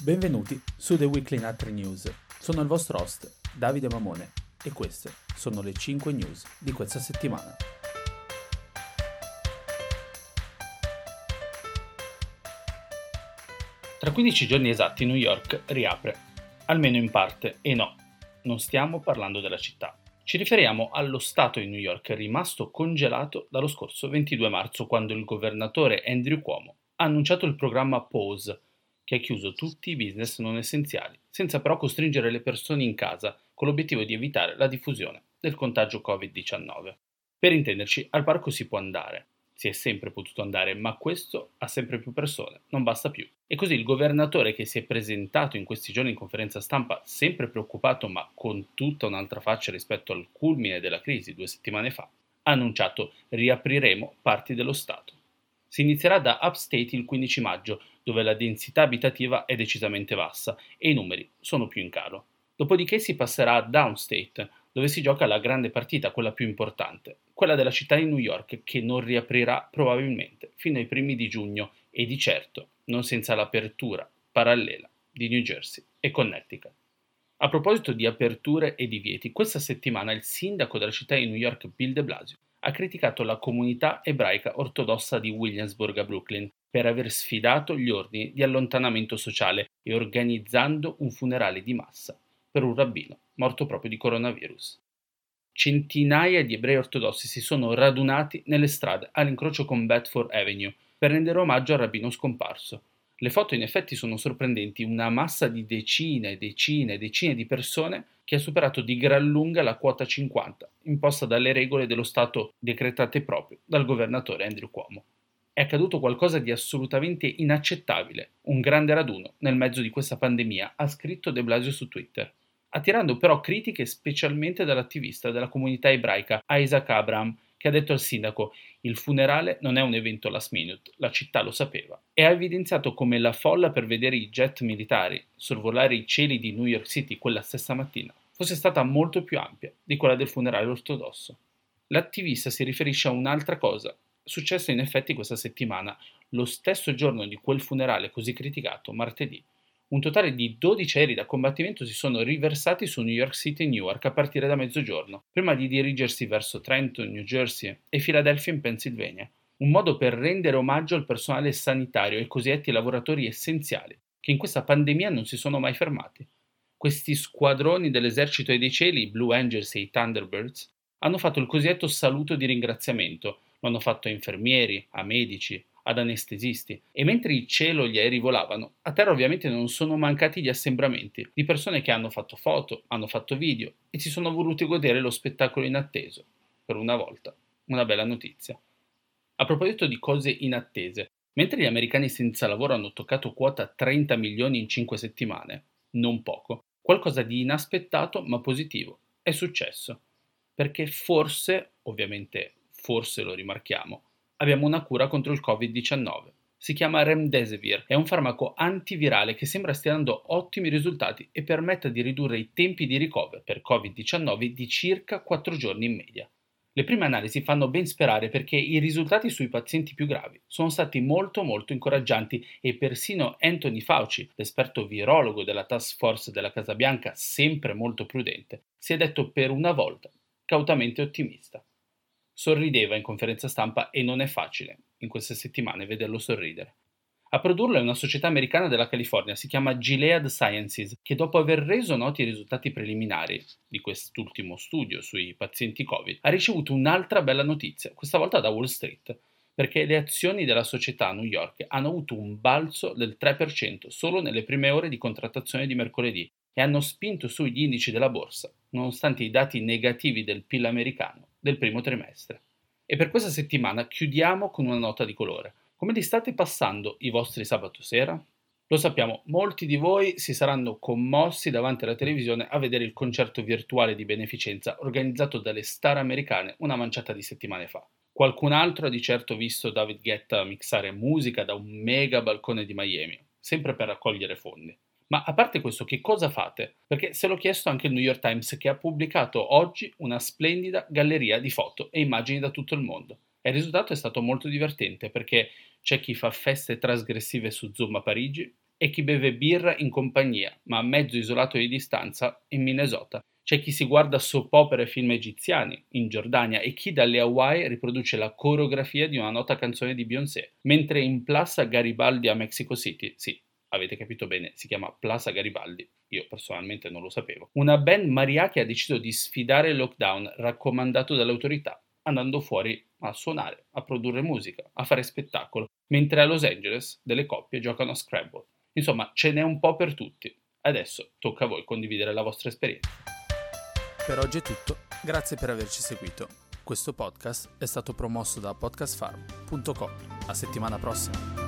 Benvenuti su The Weekly Natri News. Sono il vostro host, Davide Mamone, e queste sono le 5 news di questa settimana. Tra 15 giorni esatti New York riapre, almeno in parte, e no, non stiamo parlando della città. Ci riferiamo allo Stato di New York rimasto congelato dallo scorso 22 marzo quando il governatore Andrew Cuomo ha annunciato il programma POSE, che ha chiuso tutti i business non essenziali, senza però costringere le persone in casa, con l'obiettivo di evitare la diffusione del contagio Covid-19. Per intenderci, al parco si può andare, si è sempre potuto andare, ma questo ha sempre più persone, non basta più. E così il governatore che si è presentato in questi giorni in conferenza stampa, sempre preoccupato ma con tutta un'altra faccia rispetto al culmine della crisi due settimane fa, ha annunciato riapriremo parti dello Stato. Si inizierà da Upstate il 15 maggio, dove la densità abitativa è decisamente bassa e i numeri sono più in calo. Dopodiché si passerà a Downstate, dove si gioca la grande partita, quella più importante, quella della città di New York, che non riaprirà probabilmente fino ai primi di giugno e di certo non senza l'apertura parallela di New Jersey e Connecticut. A proposito di aperture e divieti, questa settimana il sindaco della città di New York, Bill de Blasio, ha criticato la comunità ebraica ortodossa di Williamsburg a Brooklyn per aver sfidato gli ordini di allontanamento sociale e organizzando un funerale di massa per un rabbino morto proprio di coronavirus. Centinaia di ebrei ortodossi si sono radunati nelle strade all'incrocio con Bedford Avenue per rendere omaggio al rabbino scomparso. Le foto in effetti sono sorprendenti, una massa di decine e decine e decine di persone che ha superato di gran lunga la quota 50 imposta dalle regole dello Stato decretate proprio dal governatore Andrew Cuomo. È accaduto qualcosa di assolutamente inaccettabile, un grande raduno nel mezzo di questa pandemia, ha scritto De Blasio su Twitter attirando però critiche specialmente dall'attivista della comunità ebraica Isaac Abraham, che ha detto al sindaco il funerale non è un evento last minute, la città lo sapeva, e ha evidenziato come la folla per vedere i jet militari sorvolare i cieli di New York City quella stessa mattina fosse stata molto più ampia di quella del funerale ortodosso. L'attivista si riferisce a un'altra cosa, successa in effetti questa settimana, lo stesso giorno di quel funerale così criticato, martedì, un totale di 12 aerei da combattimento si sono riversati su New York City e Newark a partire da mezzogiorno, prima di dirigersi verso Trenton, New Jersey e Philadelphia in Pennsylvania, un modo per rendere omaggio al personale sanitario e ai cosiddetti lavoratori essenziali, che in questa pandemia non si sono mai fermati. Questi squadroni dell'esercito e dei cieli, i Blue Angels e i Thunderbirds, hanno fatto il cosiddetto saluto di ringraziamento, lo hanno fatto a infermieri, a medici, ad anestesisti e mentre il cielo gli aerei volavano, a terra ovviamente non sono mancati gli assembramenti di persone che hanno fatto foto, hanno fatto video e si sono voluti godere lo spettacolo inatteso. Per una volta, una bella notizia. A proposito di cose inattese, mentre gli americani senza lavoro hanno toccato quota 30 milioni in 5 settimane, non poco, qualcosa di inaspettato ma positivo è successo. Perché forse, ovviamente forse lo rimarchiamo, abbiamo una cura contro il Covid-19. Si chiama Remdesivir, è un farmaco antivirale che sembra stia dando ottimi risultati e permetta di ridurre i tempi di ricovero per Covid-19 di circa 4 giorni in media. Le prime analisi fanno ben sperare perché i risultati sui pazienti più gravi sono stati molto molto incoraggianti e persino Anthony Fauci, l'esperto virologo della task force della Casa Bianca, sempre molto prudente, si è detto per una volta cautamente ottimista. Sorrideva in conferenza stampa e non è facile in queste settimane vederlo sorridere. A produrlo è una società americana della California, si chiama Gilead Sciences, che dopo aver reso noti i risultati preliminari di quest'ultimo studio sui pazienti Covid, ha ricevuto un'altra bella notizia, questa volta da Wall Street, perché le azioni della società a New York hanno avuto un balzo del 3% solo nelle prime ore di contrattazione di mercoledì e hanno spinto su gli indici della borsa, nonostante i dati negativi del PIL americano del primo trimestre. E per questa settimana chiudiamo con una nota di colore. Come li state passando i vostri sabato sera? Lo sappiamo, molti di voi si saranno commossi davanti alla televisione a vedere il concerto virtuale di beneficenza organizzato dalle star americane una manciata di settimane fa. Qualcun altro ha di certo visto David Guetta mixare musica da un mega balcone di Miami, sempre per raccogliere fondi. Ma a parte questo, che cosa fate? Perché se l'ho chiesto anche il New York Times che ha pubblicato oggi una splendida galleria di foto e immagini da tutto il mondo. E il risultato è stato molto divertente perché c'è chi fa feste trasgressive su Zoom a Parigi, e chi beve birra in compagnia, ma mezzo isolato di distanza in Minnesota. C'è chi si guarda soap opera e film egiziani in Giordania e chi dalle Hawaii riproduce la coreografia di una nota canzone di Beyoncé, mentre in Plaza Garibaldi a Mexico City, sì, avete capito bene, si chiama Plaza Garibaldi, io personalmente non lo sapevo, una band mariachi ha deciso di sfidare il lockdown raccomandato dalle autorità, andando fuori a suonare, a produrre musica, a fare spettacolo, mentre a Los Angeles delle coppie giocano a Scrabble. Insomma, ce n'è un po' per tutti. Adesso tocca a voi condividere la vostra esperienza. Per oggi è tutto, grazie per averci seguito. Questo podcast è stato promosso da podcastfarm.com. A settimana prossima.